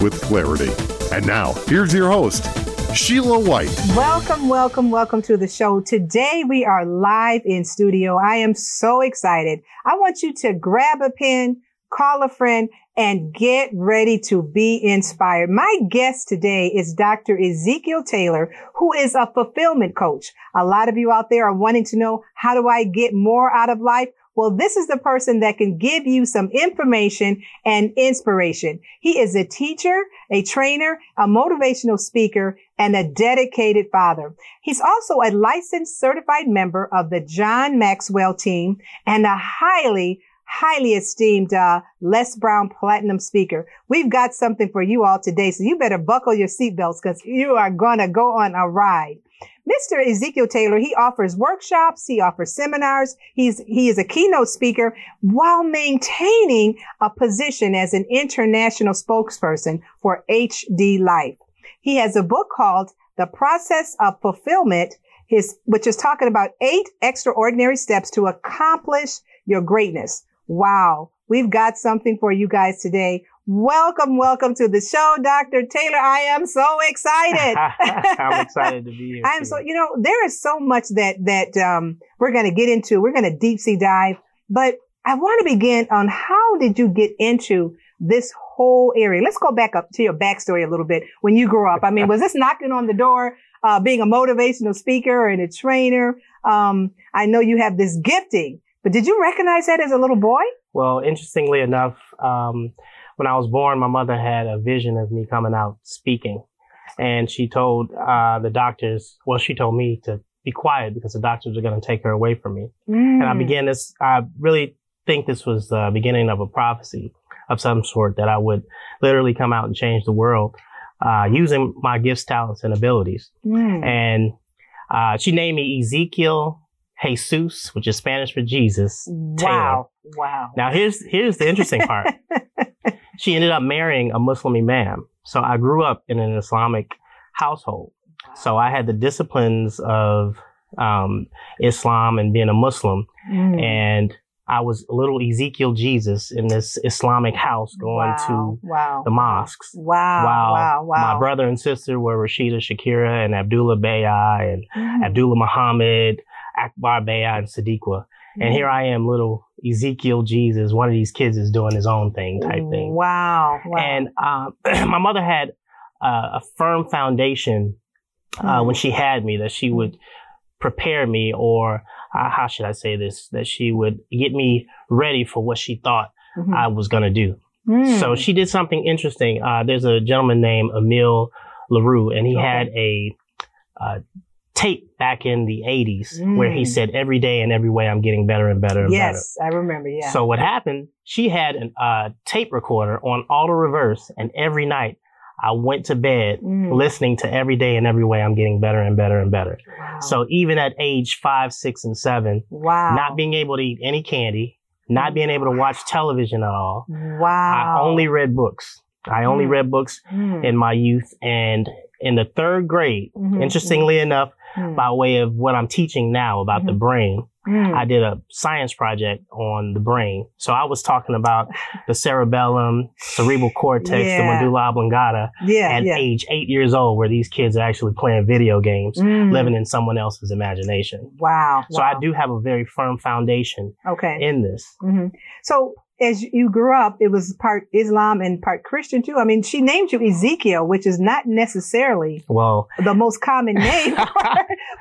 with clarity. And now, here's your host, Sheila White. Welcome, welcome, welcome to the show. Today we are live in studio. I am so excited. I want you to grab a pen, call a friend, and get ready to be inspired. My guest today is Dr. Ezekiel Taylor, who is a fulfillment coach. A lot of you out there are wanting to know, how do I get more out of life? Well, this is the person that can give you some information and inspiration. He is a teacher, a trainer, a motivational speaker, and a dedicated father. He's also a licensed certified member of the John Maxwell team and a highly highly esteemed uh, Les Brown Platinum speaker. We've got something for you all today, so you better buckle your seatbelts because you are going to go on a ride. Mr. Ezekiel Taylor, he offers workshops, he offers seminars, he's, he is a keynote speaker while maintaining a position as an international spokesperson for HD Life. He has a book called The Process of Fulfillment, his, which is talking about eight extraordinary steps to accomplish your greatness. Wow. We've got something for you guys today. Welcome, welcome to the show, Dr. Taylor. I am so excited. I'm excited to be here. I am so, you know, there is so much that, that, um, we're going to get into. We're going to deep sea dive, but I want to begin on how did you get into this whole area? Let's go back up to your backstory a little bit when you grew up. I mean, was this knocking on the door, uh, being a motivational speaker and a trainer? Um, I know you have this gifting, but did you recognize that as a little boy? Well, interestingly enough, um, when I was born, my mother had a vision of me coming out speaking. And she told uh, the doctors, well, she told me to be quiet because the doctors were going to take her away from me. Mm. And I began this, I really think this was the beginning of a prophecy of some sort that I would literally come out and change the world uh, using my gifts, talents, and abilities. Mm. And uh, she named me Ezekiel Jesus, which is Spanish for Jesus. Wow. Taylor. Wow. Now here's here's the interesting part. she ended up marrying a Muslim imam. So I grew up in an Islamic household. So I had the disciplines of um, Islam and being a Muslim. Mm. And I was a little Ezekiel Jesus in this Islamic house going wow, to wow, the mosques. Wow, wow, wow. My brother and sister were Rashida Shakira and Abdullah Bayah and mm. Abdullah Muhammad, Akbar Bayah and Sadiqa. And mm. here I am, little Ezekiel Jesus. One of these kids is doing his own thing type thing. Wow. wow. And uh, my mother had uh, a firm foundation uh, mm. when she had me that she would prepare me or uh, how should I say this, that she would get me ready for what she thought mm-hmm. I was going to do. Mm. So she did something interesting. Uh, there's a gentleman named Emil LaRue and he okay. had a uh, tape back in the 80s mm. where he mm. said every day and every way I'm getting better and better and yes, better. Yes, I remember. Yeah. So what happened? She had a uh, tape recorder on auto reverse, and every night I went to bed mm. listening to every day and every way I'm getting better and better and better. Wow. So even at age five, six, and seven, wow. not being able to eat any candy, not being able to watch television at all. Wow. I only read books. I only mm. read books mm. in my youth and in the third grade, mm-hmm. interestingly enough, mm. by way of what I'm teaching now about mm-hmm. the brain. Mm. I did a science project on the brain. So I was talking about the cerebellum, cerebral cortex, yeah. the medulla oblongata yeah, at yeah. age eight years old, where these kids are actually playing video games, mm. living in someone else's imagination. Wow. So wow. I do have a very firm foundation okay. in this. Mm-hmm. So as you grew up, it was part Islam and part Christian too. I mean, she named you Ezekiel, which is not necessarily well the most common name for,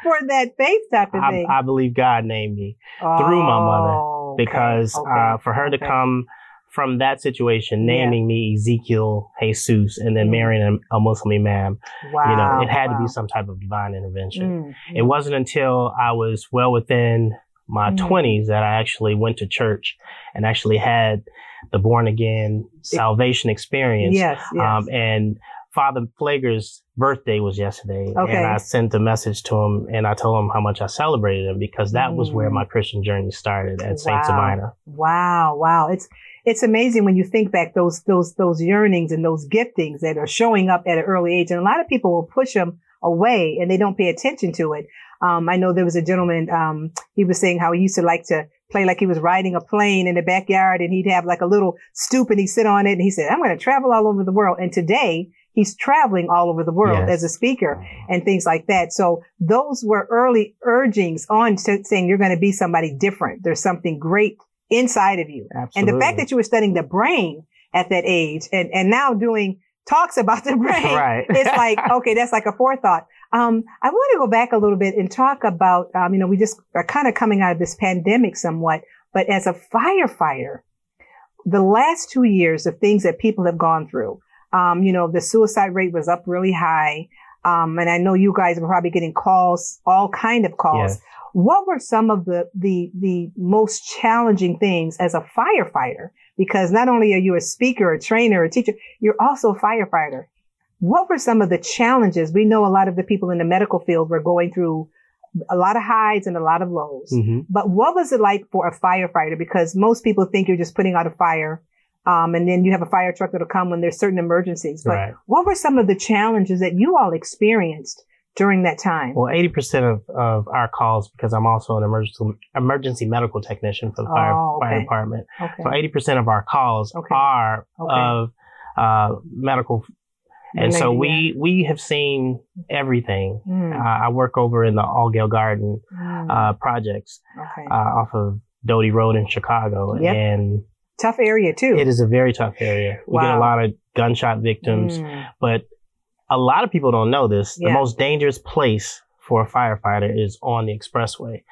for, that faith type of I, thing. I believe God named me oh, through my mother oh, because okay, uh, for her okay. to come from that situation, naming yeah. me Ezekiel Jesus and then mm. marrying a, a Muslim imam, wow, you know, it had wow. to be some type of divine intervention. Mm, it wasn't until I was well within my mm. 20s that I actually went to church and actually had the born again salvation experience. Yes, yes. Um, and Father Pfleger's birthday was yesterday, Okay. and I sent a message to him, and I told him how much I celebrated him because that was where Mm. my Christian journey started at Saint Wow. Sabina. Wow, wow. It's it's amazing when you think back those those those yearnings and those giftings that are showing up at an early age, and a lot of people will push them away and they don't pay attention to it. Um, I know there was a gentleman. Um, he was saying how he used to like to play like he was riding a plane in the backyard, and he'd have like a little stoop and he'd sit on it, and he said, "I'm going to travel all over the world." And today he's traveling all over the world Yes. as a speaker and things like that. So those were early urgings on to saying you're going to be somebody different. There's something great inside of you. Absolutely. And the fact that you were studying the brain at that age and, and now doing talks about the brain, right, it's like, okay, that's like a forethought. Um, I want to go back a little bit and talk about, um, you know, we just are kind of coming out of this pandemic somewhat, but as a firefighter, the last two years of things that people have gone through, um, you know, the suicide rate was up really high. Um, and I know you guys were probably getting calls, all kind of calls. Yes. What were some of the, the, the most challenging things as a firefighter? Because not only are you a speaker, a trainer, a teacher, you're also a firefighter. What were some of the challenges? We know a lot of the people in the medical field were going through a lot of highs and a lot of lows. Mhm. But what was it like for a firefighter? Because most people think you're just putting out a fire. Um, and then you have a fire truck that'll come when there's certain emergencies. But Right. what were some of the challenges that you all experienced during that time? Well, 80% of, of our calls, because I'm also an emergency, emergency medical technician for the fire, Oh, okay. fire department. okay. So 80% of our calls Okay. are of, uh, medical. And so we, we have seen everything. Mm, Uh, I work over in the Altgeld Garden, mm, uh, projects, okay. uh, off of Doty Road in Chicago. Yep. And Tough area too. it is a very tough area. We get a lot of gunshot victims, Mm, but a lot of people don't know this. Yeah. The most dangerous place for a firefighter is on the expressway.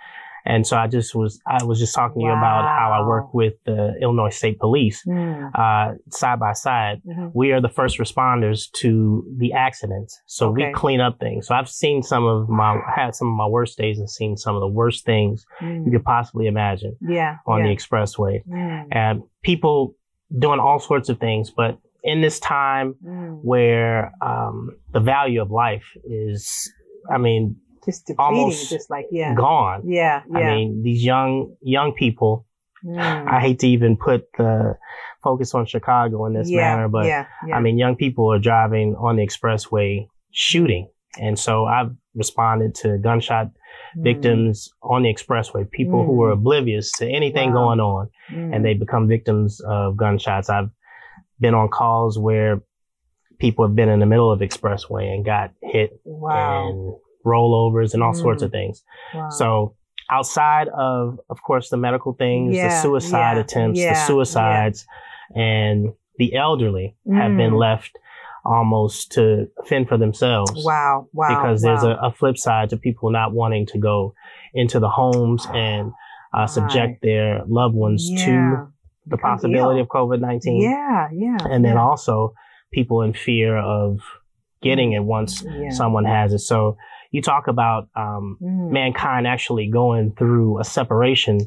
And so I just was, I was just talking to you about how I work with the Illinois State Police, mm, uh, side by side. mhm. We are the first responders to the accidents. So Okay. we clean up things. So I've seen some of my, had some of my worst days and seen some of the worst things you Mm, could possibly imagine yeah. on yeah. the expressway. Mm, And people doing all sorts of things, but in this time mm. where um, the value of life is, I mean, Just depleting, almost just like yeah, gone. yeah, yeah. I mean, these young young people. Mm. I hate to even put the focus on Chicago in this yeah, manner, but yeah, yeah. I mean, young people are driving on the expressway shooting, and so I've responded to gunshot Mm, victims on the expressway, people who are oblivious to anything Wow. going on. mm, and they become victims of gunshots. I've been on calls where people have been in the middle of expressway and got hit wow, and rollovers and all Mm. sorts of things. wow. So outside of, of course, the medical things, Yeah, the suicide yeah, attempts, yeah, the suicides, and the elderly have been Mm. left almost to fend for themselves wow, wow, because there's a, a flip side to people not wanting to go into the homes and uh, subject their loved ones to the possibility of COVID 19. yeah, yeah, And then also people in fear of getting it once someone has it. So you talk about um, Mm. mankind actually going through a separation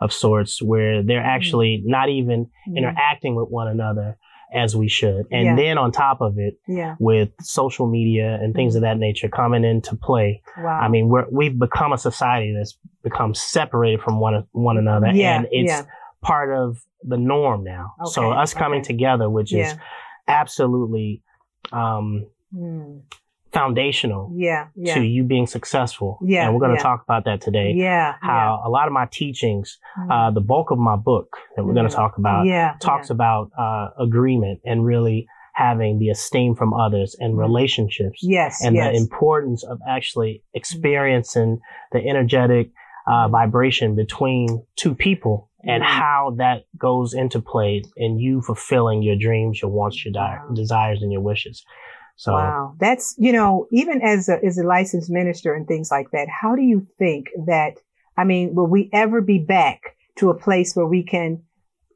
of sorts where they're actually not even Mm. interacting with one another as we should. And Yeah. then on top of it, yeah, with social media and things of that nature coming into play, wow. I mean, we're, we've become a society that's become separated from one one another, Yeah, and it's part of the norm now. so us coming okay. together, which is absolutely um, Mm. Foundational yeah, yeah, to you being successful. Yeah, and we're going to yeah. talk about that today. yeah, How a lot of my teachings, yeah. uh, the bulk of my book that we're going to talk about, yeah, talks about uh, agreement and really having the esteem from others and Mhm. relationships yes, and yes. the importance of actually experiencing the energetic uh, vibration between two people and Mhm. how that goes into play in you fulfilling your dreams, your wants, your di- Wow. desires, and your wishes. So, Wow. That's, you know, even as a, as a licensed minister and things like that, how do you think that, I mean, will we ever be back to a place where we can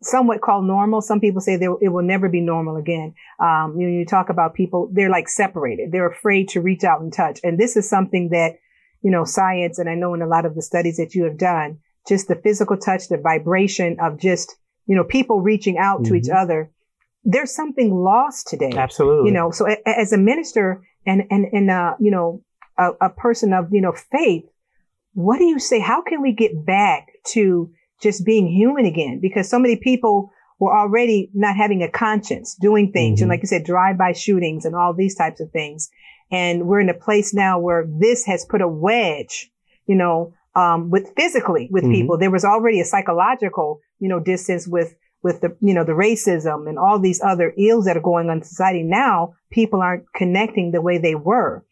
somewhat call normal? Some people say there, it will never be normal again. Um, you know, you talk about people, they're like separated. They're afraid to reach out and touch. And this is something that, you know, science, and I know in a lot of the studies that you have done, just the physical touch, the vibration of just, you know, people reaching out to each Mhm. other there's something lost today. Absolutely. You know, so a, as a minister and, and, and, uh, you know, a, a person of, you know, faith, what do you say? How can we get back to just being human again? Because so many people were already not having a conscience, doing things, Mhm. and like you said, drive-by shootings and all these types of things. And we're in a place now where this has put a wedge, you know, um, with physically with Mhm. people. There was already a psychological, you know, distance with with the you know the racism and all these other ills that are going on in society. Now people aren't connecting the way they were.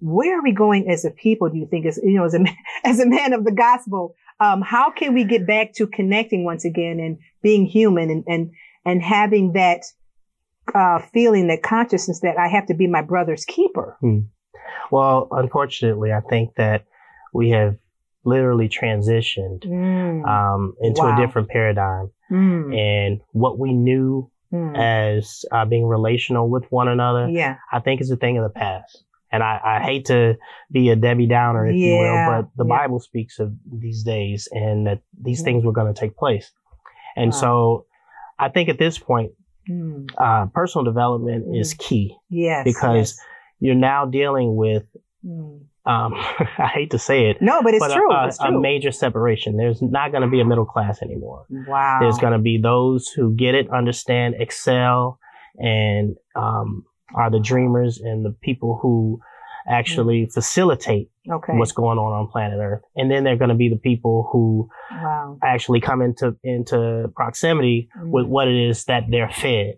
Where are we going as a people? Do you think, as you know, as a as a man of the gospel, um, how can we get back to connecting once again and being human and and and having that uh, feeling, that consciousness that I have to be my brother's keeper? well, unfortunately, I think that we have literally transitioned Mm, um, into Wow. a different paradigm, mm, and what we knew mm. as uh, being relational with one another, yeah, I think is a thing of the past. And I, I hate to be a Debbie Downer, if you will, but the yeah. Bible speaks of these days and that these Mhm. things were going to take place. And Wow. so I think at this point, Mm, uh, personal development is key yes, because you're now dealing with. Mm. Um, I hate to say it, no, but it's but true. a, it's a major separation. There's not going to be a middle class anymore. wow. There's going to be those who get it, understand, excel, and um, are the dreamers and the people who actually facilitate okay. what's going on on planet Earth. And then they're going to be the people who wow. actually come into into proximity with Mm. what it is that they're fed.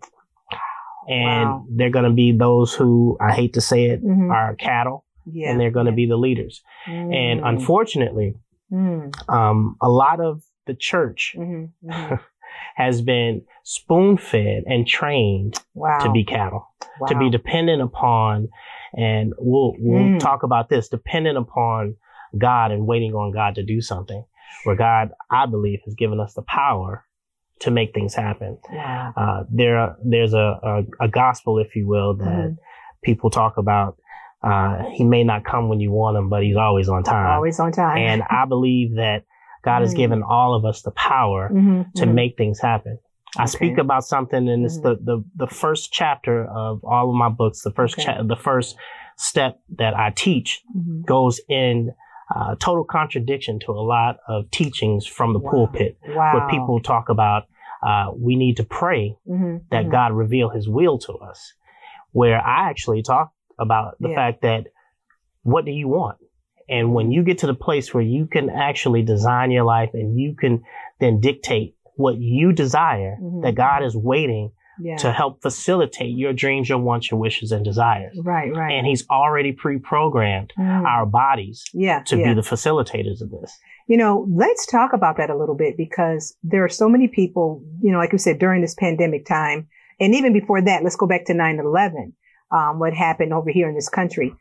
And Wow. they're going to be those who, I hate to say it, Mhm. are cattle, Yeah. and they're going to yeah. be the leaders. And Mm. unfortunately, Mm. um, a lot of the church Mhm. Mhm. has been spoon fed and trained Wow. to be cattle, to be dependent upon, and we'll we'll Mm. talk about this, dependent upon God and waiting on God to do something. Where God, I believe, has given us the power to make things happen. Wow. Uh, there, there's a, a a gospel, if you will, that Mhm. people talk about. Uh, he may not come when you want him, but he's always on time. Always on time. And I believe that God has Mm. given all of us the power Mhm. to Mhm. make things happen. I Okay. speak about something, and it's the, the the first chapter of all of my books. The first Okay. cha- the first step that I teach Mhm. goes in uh, total contradiction to a lot of teachings from the Wow. pulpit, Wow. where people talk about uh, we need to pray that. God reveal His will to us. Where I actually talk about the Yeah. fact that what do you want? And when you get to the place where you can actually design your life and you can then dictate what you desire, Mhm. that God is waiting yeah. to help facilitate your dreams, your wants, your wishes, and desires. right. Right. And He's already pre-programmed Mm. our bodies yeah. to yeah. be the facilitators of this. You know, let's talk about that a little bit because there are so many people, you know, like you said, during this pandemic time, and even before that, let's go back to 9 11, um, what happened over here in this country.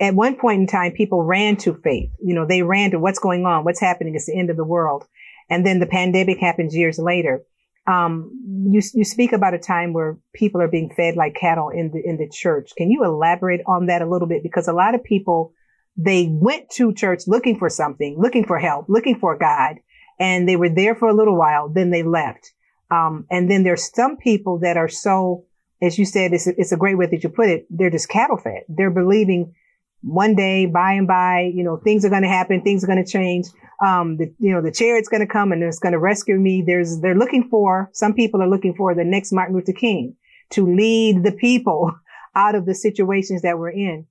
At one point in time, people ran to faith. You know, they ran to what's going on, what's happening, it's the end of the world. And then the pandemic happens years later. Um, you, you speak about a time where people are being fed like cattle in the, in the church. Can you elaborate on that a little bit? Because a lot of people, they went to church looking for something, looking for help, looking for God, and they were there for a little while, then they left. Um, and then there's some people that are so, as you said, it's a, it's a great way that you put it. They're just cattle fed. They're believing one day, by and by, you know, things are going to happen, things are going to change. Um, the, you know, the chariot's going to come and it's going to rescue me. There's, they're looking for, some people are looking for the next Martin Luther King to lead the people out of the situations that we're in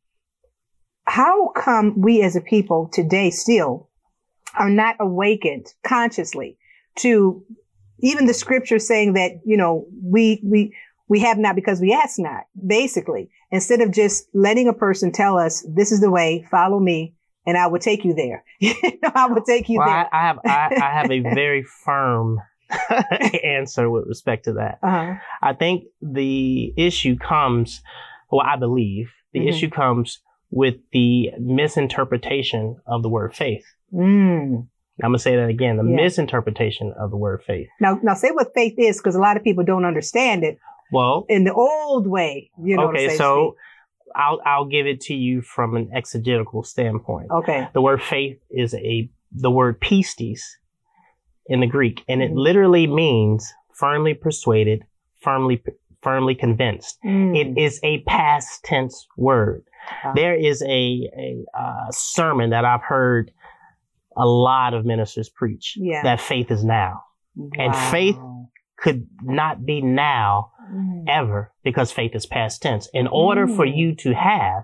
how come we as a people today still are not awakened consciously to even the scripture saying that you know we we we have not because we ask not basically instead of just letting a person tell us this is the way follow me and i will take you there you know i will take you Well, there I, I have I, I have a very firm answer with respect to that. uh-huh. I think the issue comes, well, I believe the Mhm. issue comes with the misinterpretation of the word faith. mm. I'm gonna say that again: the Yeah. misinterpretation of the word faith. now now say what faith is because a lot of people don't understand it Well, in the old way you know okay, so I'll I'll give it to you from an exegetical standpoint. okay The word faith is a the word pistis in the Greek, and it Mhm. literally means firmly persuaded, firmly firmly convinced. Mm. It is a past tense word. Wow. There is a, a uh, sermon that I've heard a lot of ministers preach Yeah. that faith is now. and faith- Could not be now Mm. ever because faith is past tense. In order for Mm. you to have,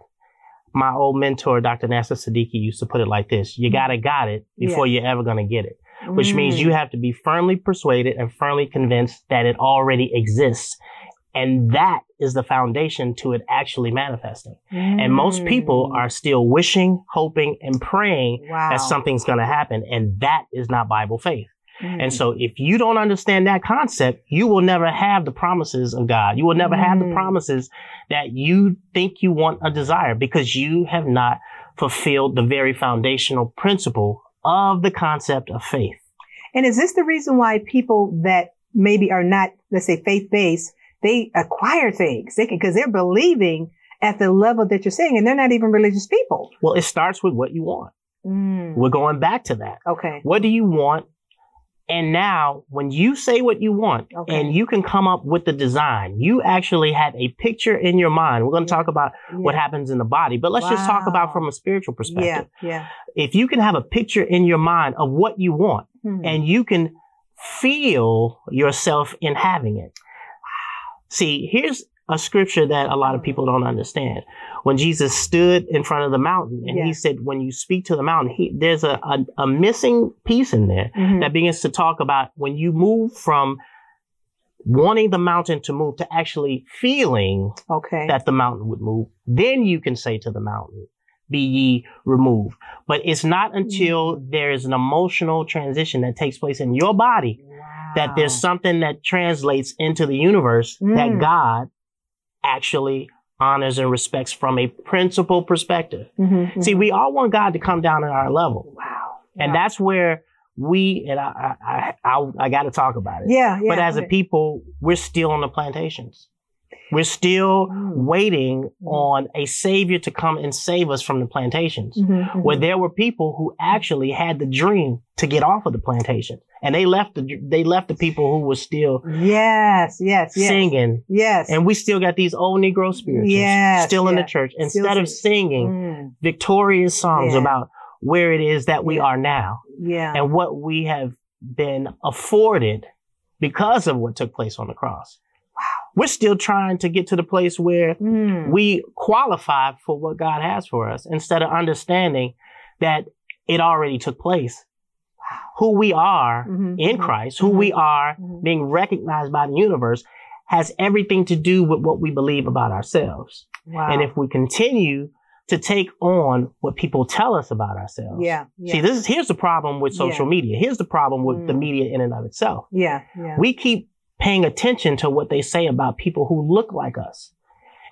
my old mentor, Dr. Nasser Siddiqui, used to put it like this you gotta got it before you're ever gonna get it, which means Mm. you have to be firmly persuaded and firmly convinced that it already exists. And that is the foundation to it actually manifesting. And most people Mm. are still wishing, hoping, and praying wow. that something's gonna happen. And that is not Bible faith. Mm. And so if you don't understand that concept, you will never have the promises of God. You will never have the Mm. promises that you think you want a desire because you have not fulfilled the very foundational principle of the concept of faith. And is this the reason why people that maybe are not, let's say, faith based, they acquire things they because they're believing at the level that you're saying, and they're not even religious people. Well, it starts with what you want. Mm. We're going back to that. Okay. What do you want? And now when you say what you want Okay. and you can come up with the design, you actually have a picture in your mind. We're going to talk about what happens in the body, but let's just talk about from a spiritual perspective. Yeah. Yeah. if you can have a picture in your mind of what you want Hmm. and you can feel yourself in having it. See, here's a scripture that a lot of people don't understand. When Jesus stood in front of the mountain and Yeah. he said, when you speak to the mountain, he, there's a, a, a missing piece in there Mhm. that begins to talk about when you move from wanting the mountain to move to actually feeling okay. that the mountain would move. Then you can say to the mountain, be ye removed. But it's not until Mm. there is an emotional transition that takes place in your body that there's something that translates into the universe that Mm. God actually honors and respects from a principle perspective. Mhm, See, mhm. we all want God to come down at our level. wow. And Wow. that's where we, and I, I, I, I, I got to talk about it. yeah, yeah. But as a people, we're still on the plantations. We're still Mm. waiting Mm. on a savior to come and save us from the plantations. Mhm, mhm. Where there were people who actually had the dream to get off of the plantation, and they left the they left the people who were still yes, yes, yes, singing, yes, and we still got these old Negro spirituals Yes, still in the yes. church. Still Instead of singing Mm, victorious songs Yeah. about where it is that we Yeah. are now yeah, and what we have been afforded because of what took place on the cross. We're still trying to get to the place where Mm, we qualify for what God has for us instead of understanding that it already took place. Who we are mhm, in mhm, Christ, who we are mhm. being recognized by the universe has everything to do with what we believe about ourselves. Wow. And if we continue to take on what people tell us about ourselves. yeah, yeah, See, this is here's the problem with social Yeah. media. Here's the problem with the Mm. media in and of itself. yeah, yeah. We keep paying attention to what they say about people who look like us.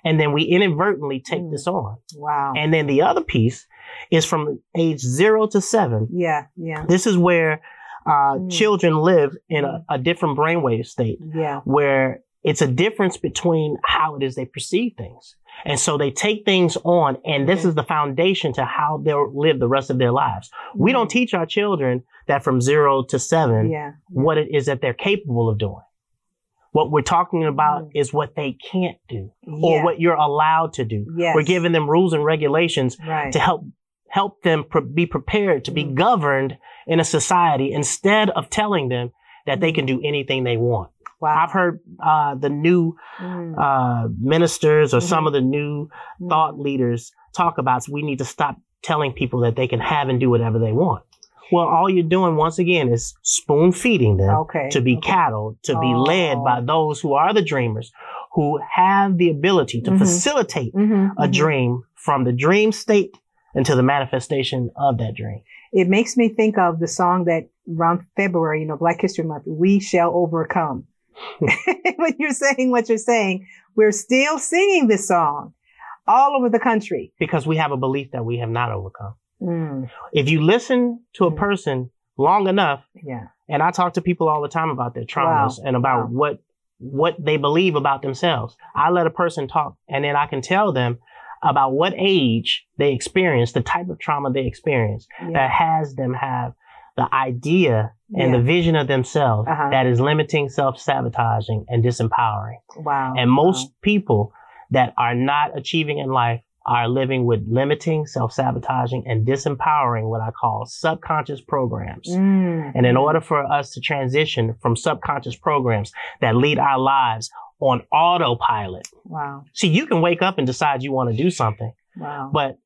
And then we inadvertently take Mm. this on. wow. And then the other piece is from age zero to seven. yeah, yeah, This is where uh, Mm. children live in a, a different brainwave state yeah. where it's a difference between how it is they perceive things. And so they take things on, and this is the foundation to how they'll live the rest of their lives. We don't teach our children that from zero to seven, Yeah. what it is that they're capable of doing. What we're talking about Mm. is what they can't do yeah. or what you're allowed to do. Yes. We're giving them rules and regulations right. to help help them pre- be prepared to be Mm. governed in a society instead of telling them that they Mm. can do anything they want. wow. I've heard uh, the new Mm, uh, ministers or Mhm. some of the new mm. thought leaders talk about we need to stop telling people that they can have and do whatever they want. Well, all you're doing once again is spoon feeding them Okay. to be okay. cattle, to be Oh. led by those who are the dreamers, who have the ability to Mhm. facilitate Mhm, a mhm. dream from the dream state into the manifestation of that dream. It makes me think of the song that around February, you know, Black History Month, we shall overcome. when you're saying what you're saying, we're still singing this song all over the country. Because we have a belief that we have not overcome. Mm, If you listen to a Mhm. person long enough, yeah. and I talk to people all the time about their traumas Wow. and about Wow. what what they believe about themselves. I let a person talk and then I can tell them about what age they experience, the type of trauma they experience Yeah. that has them have the idea and Yeah. the vision of themselves Uh-huh. that is limiting, self-sabotaging, and disempowering. Wow. And most people that are not achieving in life are living with limiting, self-sabotaging, and disempowering what I call subconscious programs. Mm. And in order for us to transition from subconscious programs that lead our lives on autopilot, Wow. see, you can wake up and decide you want to do something, Wow. but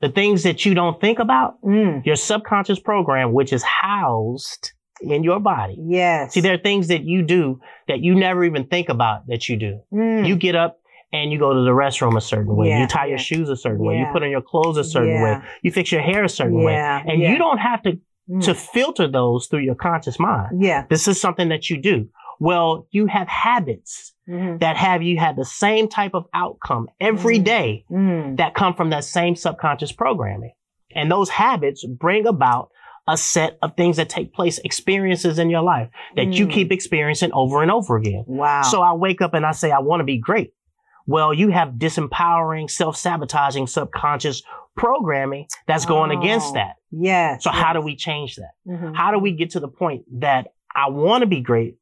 the things that you don't think about, Mm. your subconscious program, which is housed in your body. Yes. See, there are things that you do that you never even think about that you do. Mm. You get up and you go to the restroom a certain way. Yeah, you tie yeah. your shoes a certain way. You put on your clothes a certain Yeah. way. You fix your hair a certain way. And yeah. you don't have to, Mm. to filter those through your conscious mind. yeah. This is something that you do. Well, you have habits Mhm. that have you had the same type of outcome every Mm. day Mm. that come from that same subconscious programming. And those habits bring about a set of things that take place, experiences in your life that you Mm. keep experiencing over and over again. Wow. So I wake up and I say, I want to be great. Well, you have disempowering, self-sabotaging, subconscious programming that's going against Oh, that. yes. So how do we change that? Mhm. How do we get to the point that I want to be great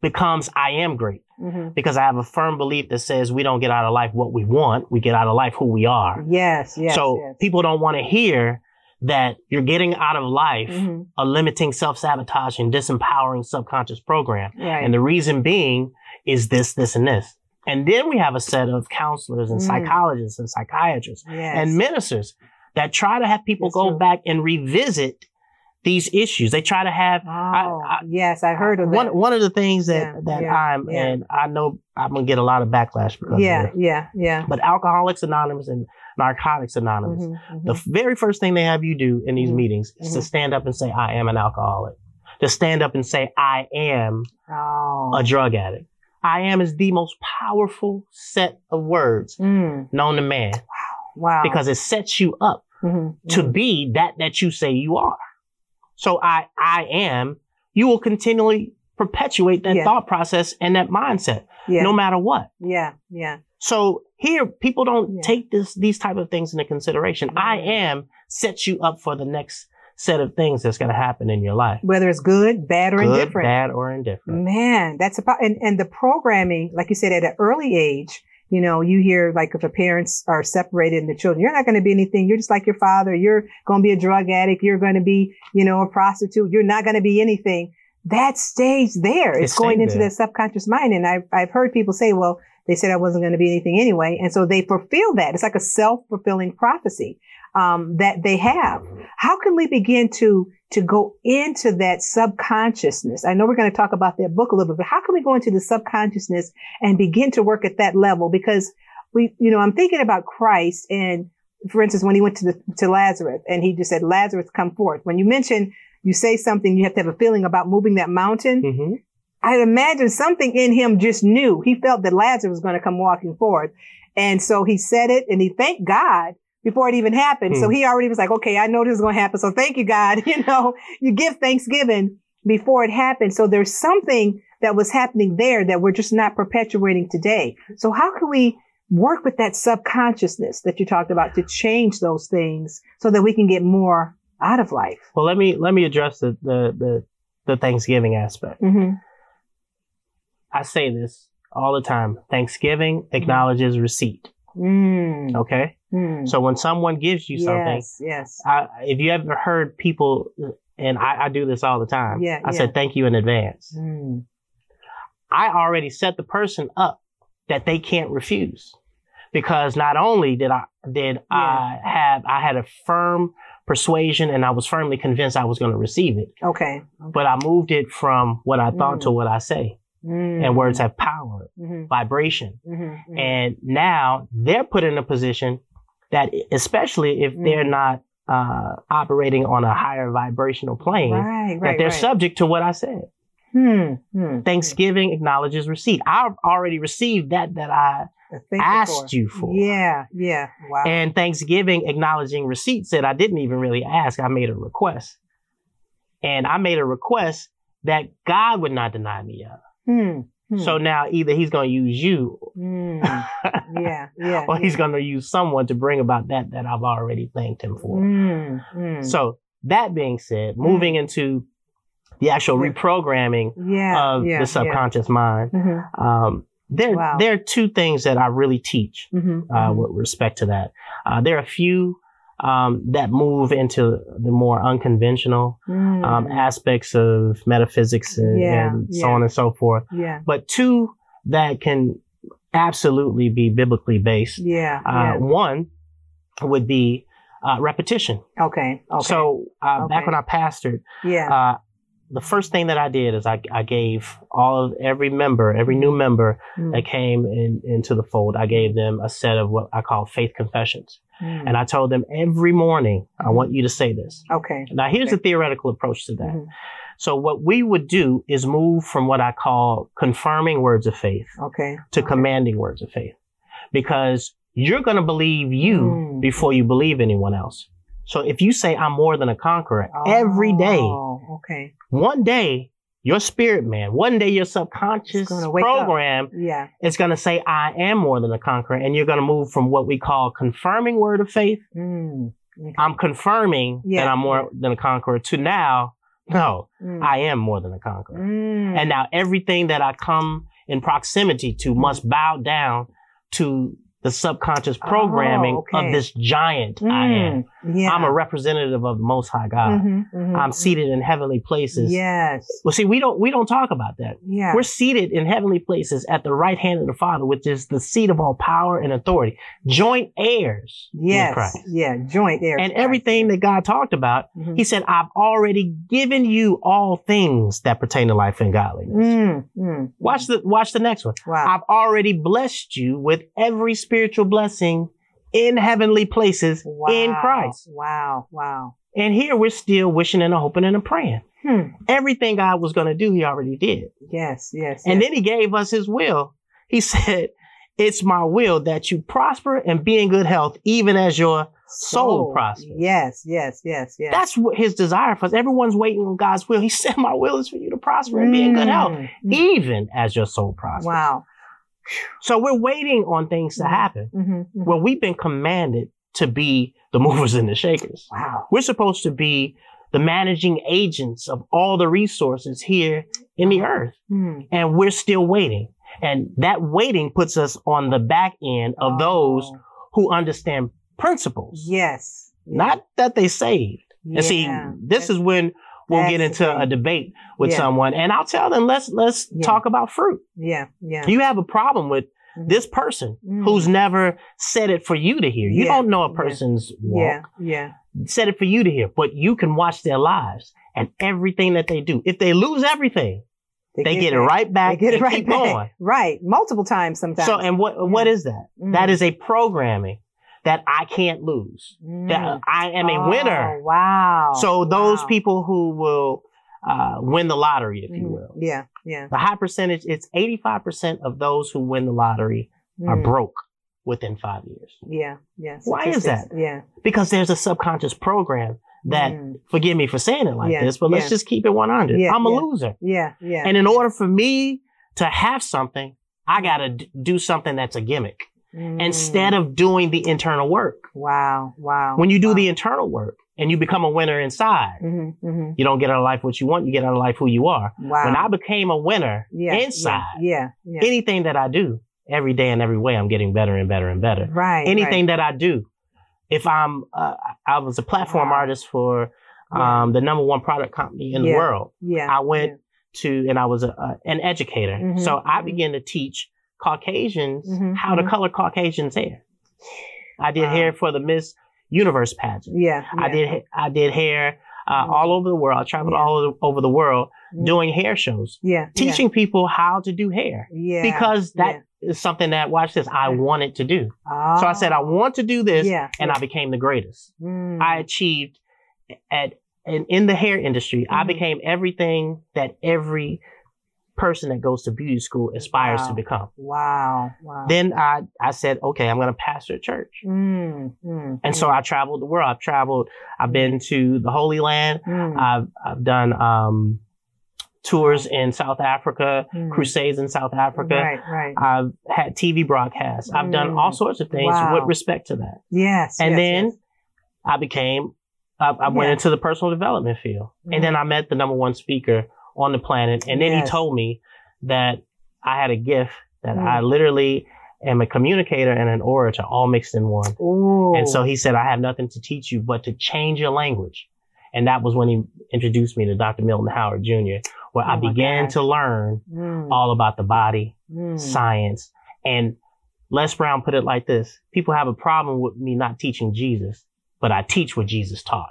becomes I am great? Mhm. Because I have a firm belief that says we don't get out of life what we want. We get out of life who we are. Yes. Yes. so yes. people don't want to hear that you're getting out of life Mhm. a limiting, self-sabotaging, disempowering subconscious program. Right. And the reason being is this, this, and this. And then we have a set of counselors and Mm. psychologists and psychiatrists yes. and ministers that try to have people That's go back and revisit these issues. They try to have Oh, I- yes, I heard of that. one one of the things that Yeah, that yeah, I'm yeah. and I know I'm gonna get a lot of backlash because yeah, yeah, yeah. But Alcoholics Anonymous and Narcotics Anonymous, Mhm, mhm. the very first thing they have you do in these Mhm, meetings is to mhm. stand up and say, "I am an alcoholic." To stand up and say, "I am oh. a drug addict." I am is the most powerful set of words Mm, known to man wow. wow. because it sets you up Mhm, to mhm. be that that you say you are. So I I am, you will continually perpetuate that Yeah. thought process and that mindset yeah, no matter what. yeah, yeah. So here people don't Yeah. take this these type of things into consideration. I am sets you up for the next set of things that's going to happen in your life. Whether it's good, bad, or Good, indifferent. bad, or indifferent. Man, that's about and, and the programming, like you said, at an early age, you know, you hear like if the parents are separated and the children, you're not going to be anything. You're just like your father. You're going to be a drug addict. You're going to be, you know, a prostitute. You're not going to be anything. That stays there. It It's going into there. the subconscious mind. And I've, I've heard people say, well, they said I wasn't going to be anything anyway. And so they fulfill that. It's like a self-fulfilling prophecy, um, that they have. How can we begin to, to go into that subconsciousness? I know we're going to talk about that book a little bit, but how can we go into the subconsciousness and begin to work at that level? Because we, you know, I'm thinking about Christ and for instance, when he went to the, to Lazarus and he just said, Lazarus, come forth. When you mention, you say something, you have to have a feeling about moving that mountain. hmm I imagine something in him just knew. He felt that Lazarus was going to come walking forth. And so he said it and he thanked God before it even happened. So Hmm. he already was like, okay, I know this is going to happen. So thank you, God. You know, you give thanksgiving before it happened. So there's something that was happening there that we're just not perpetuating today. So how can we work with that subconsciousness that you talked about to change those things so that we can get more out of life? Well, let me let me address the the the, the Thanksgiving aspect. Mm-hmm. I say this all the time. Thanksgiving acknowledges receipt. Mm. Okay. Mm. So when someone gives you something, Yes, yes. I, if you ever heard people, and I, I do this all the time, Yeah, I yeah. said thank you in advance. Mm. I already set the person up that they can't refuse, because not only did I did I have I had a firm persuasion and I was firmly convinced I was going to receive it, Okay. but I moved it from what I thought Mm. to what I say, Mm. and words have power, Mm-hmm. vibration. Mm-hmm. And now they're put in a position that, especially if they're Mm. not uh, operating on a higher vibrational plane, right, that they're right. subject to what I said. Hmm. hmm. Thanksgiving acknowledges receipt. I've already received that that I asked you for. Yeah, yeah. Wow. And Thanksgiving acknowledging receipt said I didn't even really ask. I made a request. And I made a request that God would not deny me of. hmm. Hmm. So now either he's going to use you Hmm. yeah, yeah. or he's yeah. going to use someone to bring about that that I've already thanked him for. Hmm. Hmm. So that being said, moving into the actual reprogramming Yeah. of yeah, the subconscious mind. Yeah. Mhm. Um, there, Wow. there are two things that I really teach Mhm. uh, Mhm. with respect to that. Uh, there are a few um, that move into the more unconventional um, Mm. aspects of metaphysics and, Yeah, and so yeah. on and so forth, yeah. but two that can absolutely be biblically based. Yeah. Uh, yeah. One would be uh, repetition. Okay. Okay. So uh, back when I pastored, yeah. The first thing that I did is I, I gave all of every member, every new member Mm. that came in, into the fold, I gave them a set of what I call faith confessions. Mm. And I told them every morning, I want you to say this. okay. Now, here's Okay. the theoretical approach to that. Mhm. So, what we would do is move from what I call confirming words of faith Okay. to Okay. commanding words of faith. Because you're going to believe you Mm. before you believe anyone else. So, if you say, I'm more than a conqueror every day, Oh, okay. one day, your spirit man, one day your subconscious program Yeah. is going to say, I am more than a conqueror. And you're going to move from what we call confirming word of faith. Mm. Okay. I'm confirming Yeah. that I'm more than a conqueror to now, no, Mm. I am more than a conqueror. Mm. And now everything that I come in proximity to must bow down to the subconscious programming Oh, okay. of this giant I am. Yeah. I'm a representative of the most high God. Mhm, mhm, I'm mhm. seated in heavenly places. Yes. Well, see, we don't, we don't talk about that. Yeah. We're seated in heavenly places at the right hand of the Father, which is the seat of all power and authority, joint heirs yes. Christ. Yeah. Joint heirs. And everything that God talked about, Mhm. He said, I've already given you all things that pertain to life and godliness. Mm, mm. Watch the, watch the next one. Wow. I've already blessed you with every spiritual blessing in heavenly places wow. in Christ. Wow. Wow. And here we're still wishing and hoping and praying. Hmm. Everything God was going to do, He already did. Yes. Yes. And yes. then he gave us his will. He said, it's my will that you prosper and be in good health, even as your soul prospers. Yes. Yes. Yes. Yes. That's what his desire for us. Everyone's waiting on God's will. He said, my will is for you to prosper and be in good health, Mm, mm. even as your soul prospers. Wow. So we're waiting on things to Mhm. happen. Mhm, mhm. Well, we've been commanded to be the movers and the shakers. Wow. We're supposed to be the managing agents of all the resources here in the earth. Hmm. and we're still waiting. And that waiting puts us on the back end of those Oh, who understand principles, Yes. not that they saved. And see, Yeah. this is when we'll that's get into a debate with Yeah. someone, and I'll tell them, let's let's Yeah. talk about fruit. Yeah. Yeah. You have a problem with Mhm. this person Mm. who's never said it for you to hear. You Yeah. don't know a person's walk. Yeah. Yeah. Said it for you to hear, but you can watch their lives and everything that they do. If they lose everything, they, get, it right back. right They get it and right keep back. going. Right. Multiple times sometimes. So, and what what is that? Mm. That is a programming that I can't lose. That Mm. I am a Oh, winner. Wow. So those Wow. people who will uh, win the lottery, if you Mhm. will, Yeah. Yeah. the high percentage, it's eighty five percent of those who win the lottery are Mm. broke within five years Yeah. Yeah. Why is that? Yeah. because there's a subconscious program that. Mm. Forgive me for saying it like Yeah, this, but let's just keep it one hundred. Yeah, I'm a yeah. loser, Yeah. Yeah. and in order for me to have something, I gotta d- do something that's a gimmick Mm. instead of doing the internal work. Wow. Wow. When you do wow. the internal work and you become a winner inside, Mhm, mhm. you don't get out of life what you want, you get out of life who you are. Wow. When I became a winner yeah. inside, Yeah. Yeah. anything that I do, every day and every way, I'm getting better and better and better. Right. Anything that I do, if I'm, uh, I was a platform Wow. artist for Yeah. um, the number one product company in the world. Yeah. I went to, and I was a, a, an educator. Mhm, So I mhm. began to teach Caucasians Mhm, how to mhm. color Caucasians hair. I did Wow. hair for the Miss Universe pageant. Yeah. I did I did hair uh, Mhm. all over the world. I traveled Yeah. all over- the world Mhm. doing hair shows, Yeah. teaching people how to do hair Yeah. because yeah. that is something that watch this I wanted to do. So I said I Oh. want to do this, Yeah. and yeah. I became the greatest. Mm. I achieved at in, in the hair industry. I Mhm. became everything that every person that goes to beauty school aspires Wow. to become. Wow. Wow. Then I I said, okay, I'm going to pastor a church. Mm, mm, And so mm, I traveled the world. I've traveled. I've been to the Holy Land. mm, I've I've done um, tours in South Africa, mm. crusades in South Africa. Right. Right. I've had TV broadcasts. I've done Mm. all sorts of things Wow. with respect to that. Yes. And yes, then yes. I became I, I went into the personal development field. And then I met the number one speaker on the planet. And then Yes. he told me that I had a gift that Mm. I literally am a communicator and an orator all mixed in one. Ooh. And so he said, I have nothing to teach you but to change your language. And that was when he introduced me to Dr. Milton Howard Jr., where Oh I began to learn Mm, all about the body, mm. science. And Les Brown put it like this. People have a problem with me not teaching Jesus, but I teach what Jesus taught.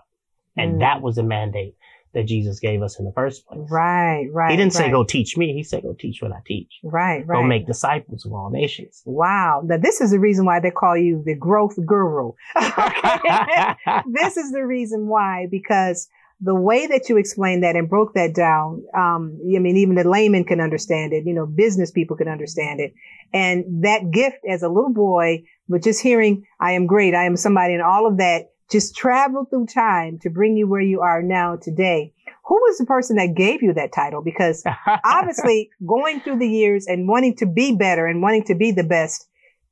And Mm. that was the mandate that Jesus gave us in the first place. Right, right. He didn't say go teach me. He said go teach what I teach. Right, right. Go make disciples of all nations. Wow. Now this is the reason why they call you the growth guru. This is the reason why, because the way that you explained that and broke that down, um, I mean, even the layman can understand it, you know, business people can understand it. And that gift as a little boy, but just hearing, I am great, I am somebody and all of that just traveled through time to bring you where you are now today. Who was the person that gave you that title? Because obviously going through the years and wanting to be better and wanting to be the best,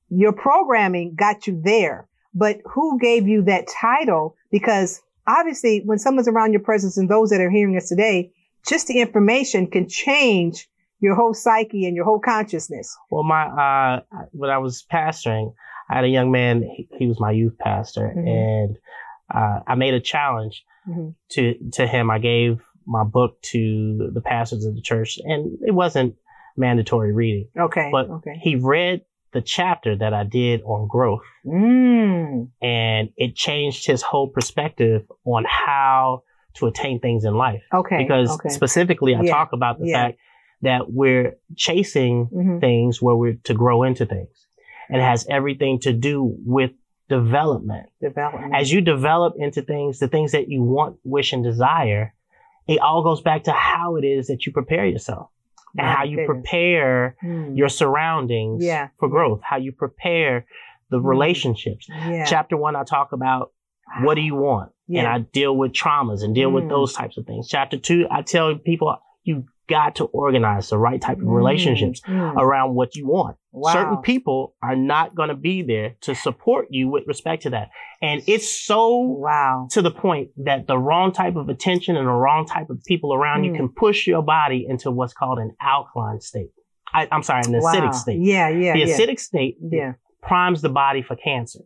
your programming got you there. But who gave you that title? Because obviously when someone's around your presence and those that are hearing us today, just the information can change your whole psyche and your whole consciousness. Well, my uh, when I was pastoring, I had a young man. He, he was my youth pastor, Mhm. and uh, I made a challenge Mhm. to to him. I gave my book to the pastors of the church, and it wasn't mandatory reading, Okay. but okay. he read the chapter that I did on growth, Mm. and it changed his whole perspective on how to attain things in life. Okay. Because okay. specifically, I Yeah. talk about the Yeah. fact that we're chasing Mhm. things where we're to grow into things. And it has everything to do with development. Development. As you develop into things, the things that you want, wish, and desire, it all goes back to how it is that you prepare yourself and My how you prepare Mm. your surroundings Yeah. for growth, how you prepare the Mm. relationships. Yeah. Chapter one, I talk about what do you want? And I deal with traumas and deal Mm. with those types of things. Chapter two, I tell people you got to organize the right type of relationships Mm. around what you want. Wow. Certain people are not going to be there to support you with respect to that. And it's so Wow. to the point that the wrong type of attention and the wrong type of people around you Mm. can push your body into what's called an alkaline state. I, I'm sorry, an acidic Wow. state. Yeah. Yeah. the yeah. acidic state Yeah. primes the body for cancer,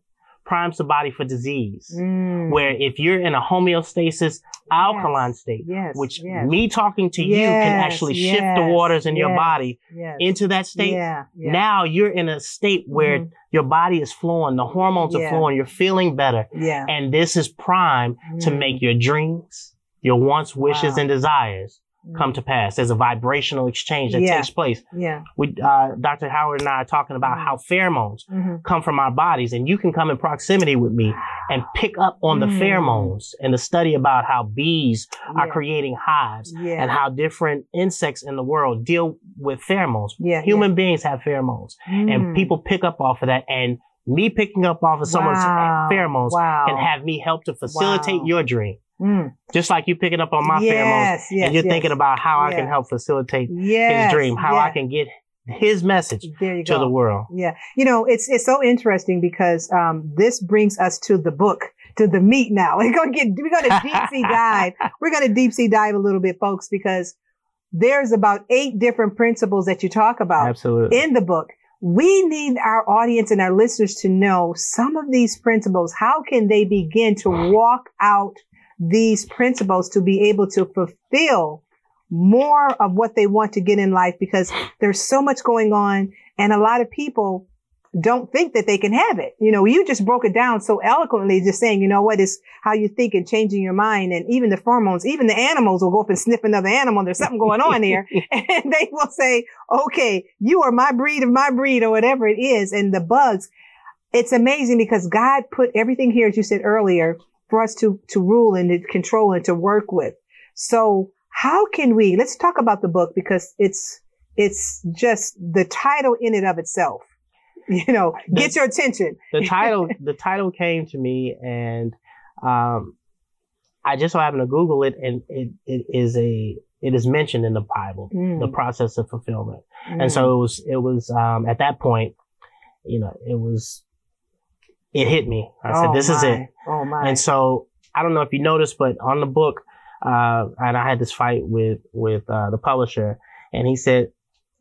primes the body for disease. Mm. Where if you're in a homeostasis alkaline state, Yes. which yes. me talking to you can Yes, actually shift the waters in your body yes. into that state. Yeah. yeah. Now you're in a state where Mhm. your body is flowing, the hormones Yeah. are flowing, you're feeling better. And this is prime to Mm. make your dreams, your wants, wishes, Wow. and desires Mm. Come to pass. There's a vibrational exchange that Yeah. takes place. Yeah. We, uh, Dr. Howard and I are talking about Mm. how pheromones hmm come from our bodies and you can come in proximity with me and pick up on the Mm. pheromones and the study about how bees are creating hives Yeah. and how different insects in the world deal with pheromones. Yeah. Human beings have pheromones yeah. and Mm. people pick up off of that and me picking up off of someone's Wow. pheromones Wow. can have me help to facilitate Wow. your dream. Mm. Just like you picking up on my pheromones yes, yes, and you're yes. thinking about how I can help facilitate yes, his dream, how I can get his message to go. the world. Yeah. You know, it's it's so interesting because um this brings us to the book, to the meat now. We're gonna get we're gonna deep sea dive. We're gonna deep sea dive a little bit, folks, because there's about eight different principles that you talk about Absolutely. in the book. We need our audience and our listeners to know some of these principles. How can they begin to walk out these principles to be able to fulfill more of what they want to get in life? Because there's so much going on and a lot of people don't think that they can have it. You know, you just broke it down so eloquently, just saying, you know what is how you think and changing your mind. And even the pheromones, even the animals will go up and sniff another animal. There's something going on there. and they will say, okay, you are my breed of my breed or whatever it is. And the bugs, it's amazing because God put everything here, as you said earlier, for us to, to rule and to control and to work with. So how can we, let's talk about the book because it's, it's just the title in and of itself, you know, get your attention. the title the title came to me and um I just so happened to Google it and it, it is a it is mentioned in the Bible, Mm, the process of fulfillment. mm. And so it was it was um at that point, you know, it was it hit me. I said, Oh This is it. Oh my. And so I don't know if you noticed, but on the book, uh, and I had this fight with, with, uh, the publisher and he said,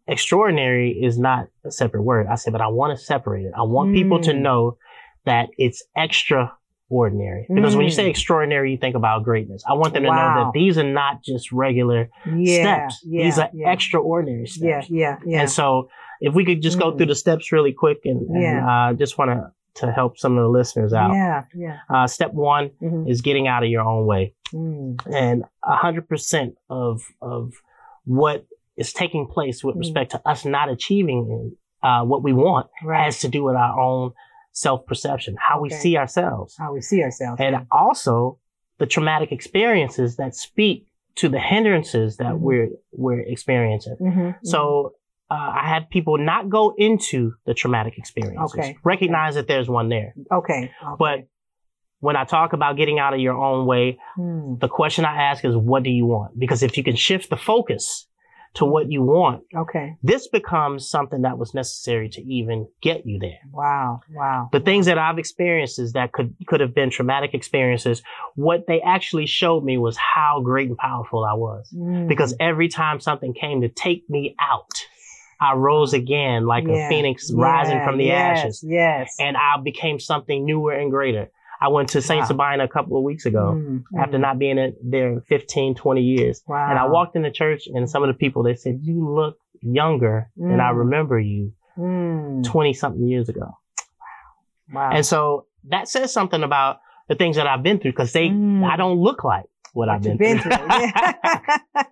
extraordinary is not a separate word. I said, but I want to separate it. I want mm. people to mm. know that it's extraordinary. Because mm. when you say mm. extraordinary, you think about greatness. I want them to wow. know that these are not just regular yeah, steps. Yeah, these are yeah. extraordinary steps. Yeah, yeah, yeah. And so if we could just mm. go through mm. the steps really quick and, and uh, just want to to help some of the listeners out. Yeah, yeah. Uh, step one mm-hmm. is getting out of your own way. Mm. And a hundred percent of, of what is taking place with mm. respect to us not achieving uh, what we want right. has to do with our own self perception, how okay. we see ourselves, how we see ourselves, and yeah. also the traumatic experiences that speak to the hindrances that mm-hmm. we're we're experiencing. Mm-hmm. So uh, I had people not go into the traumatic experiences, okay. recognize okay. that there's one there. Okay. okay. But when I talk about getting out of your own way, hmm. the question I ask is, what do you want? Because if you can shift the focus to what you want. Okay. This becomes something that was necessary to even get you there. Wow. Wow. The things that I've experienced is that could, could have been traumatic experiences. What they actually showed me was how great and powerful I was. Mm. Because every time something came to take me out, I rose again like yeah. a phoenix rising yeah. from the yes. ashes. Yes. And I became something newer and greater. I went to St. Wow. Sabina a couple of weeks ago mm, after not being there 15, 20 years. Wow. And I walked in the church and some of the people, they said, you look younger mm. than I mm. remember you 20 mm. something years ago. Wow. And so that says something about the things that I've been through because they, mm. I don't look like what, what I've been, been through. through.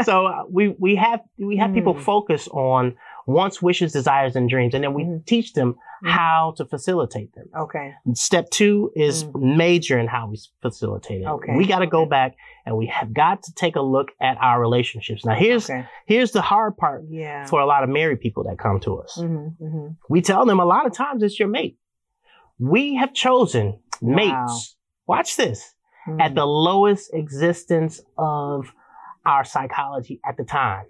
so uh, we, we have, we have people focus on wants, wishes, desires, and dreams. And then we mm-hmm. teach them mm-hmm. how to facilitate them. Okay. Step two is mm-hmm. major in how we facilitate it. Okay. We got to go back and we have got to take a look at our relationships. Now here's, okay. here's the hard part yeah. for a lot of married people that come to us. Mm-hmm. Mm-hmm. We tell them a lot of times it's your mate. We have chosen wow. mates. Watch this at mm. the lowest existence of our psychology at the time.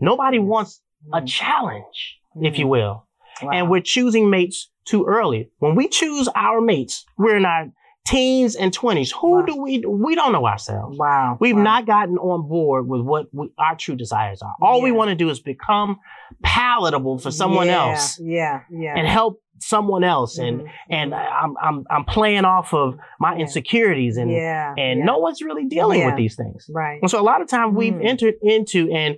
Nobody wants a mm. challenge, if you mm. will. Wow. And we're choosing mates too early. When we choose our mates, we're in our teens and twenties. Who wow. do we, we don't know ourselves. Wow. We've wow. not gotten on board with what we, our true desires are. All yeah. we want to do is become palatable for someone yeah. else. Yeah. Yeah. And help someone else and mm-hmm. and. I'm I'm I'm playing off of my insecurities and yeah. and yeah. no one's really dealing yeah. with these things. Right. And so a lot of times we've mm. entered into and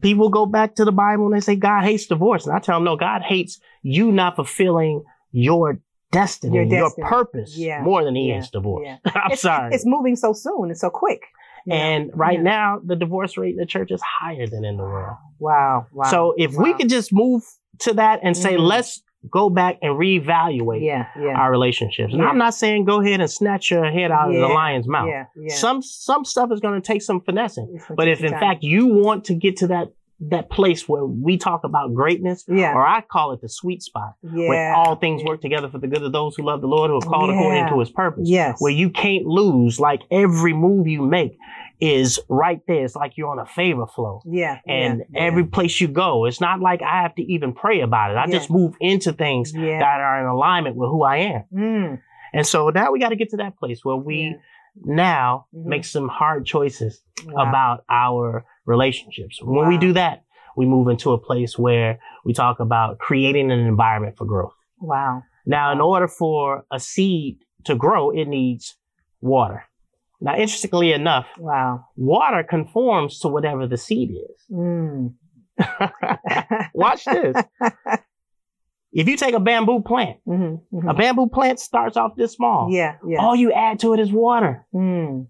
people go back to the Bible and they say God hates divorce. And I tell them, no, God hates you not fulfilling your destiny, your, destiny. your purpose more than he hates divorce. I'm it's, sorry. It's moving so soon. and so quick. And right now, the divorce rate in the church is higher than in the world. Wow. wow so if wow. we could just move to that and say, mm-hmm. let's go back and reevaluate yeah, yeah. our relationships. And yeah. I'm not saying go ahead and snatch your head out of the lion's mouth. Some some stuff is going to take some finessing. But if in time. fact you want to get to that that place where we talk about greatness, yeah. or I call it the sweet spot, yeah. where all things work together for the good of those who love the Lord, who are called yeah. according to his purpose. Yes. Where you can't lose, like every move you make is right there. It's like you're on a favor flow. Yeah. And yeah, every place you go, it's not like I have to even pray about it. I just move into things that are in alignment with who I am. Mm. And so now we got to get to that place where we now mm-hmm. make some hard choices wow. about our relationships. When wow. we do that, we move into a place where we talk about creating an environment for growth. Wow. Now, in order for a seed to grow, it needs water. Now, interestingly enough, wow, water conforms to whatever the seed is. Mm. Watch this. If you take a bamboo plant, mm-hmm, mm-hmm. a bamboo plant starts off this small. Yeah, yeah. All you add to it is water. Mm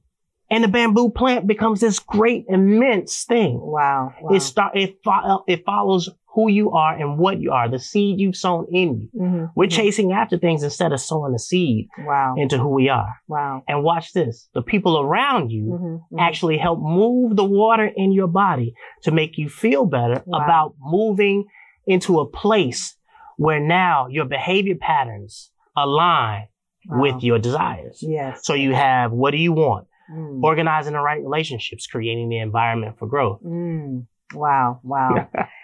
and the bamboo plant becomes this great immense thing. Wow. wow. It start it, fo- it follows who you are and what you are, the seed you've sown in you. Mm-hmm. We're mm-hmm. chasing after things instead of sowing the seed wow. into who we are. Wow. And watch this. The people around you mm-hmm. mm-hmm. actually help move the water in your body to make you feel better wow. about moving into a place where now your behavior patterns align wow. with your desires. Yes. So you have, what do you want? Mm. Organizing the right relationships, creating the environment for growth. Mm. Wow. Wow.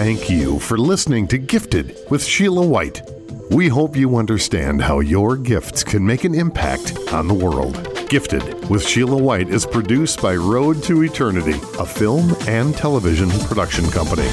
thank you for listening to Gifted with Sheila White. We hope you understand how your gifts can make an impact on the world. Gifted with Sheila White is produced by Road to Eternity, a film and television production company.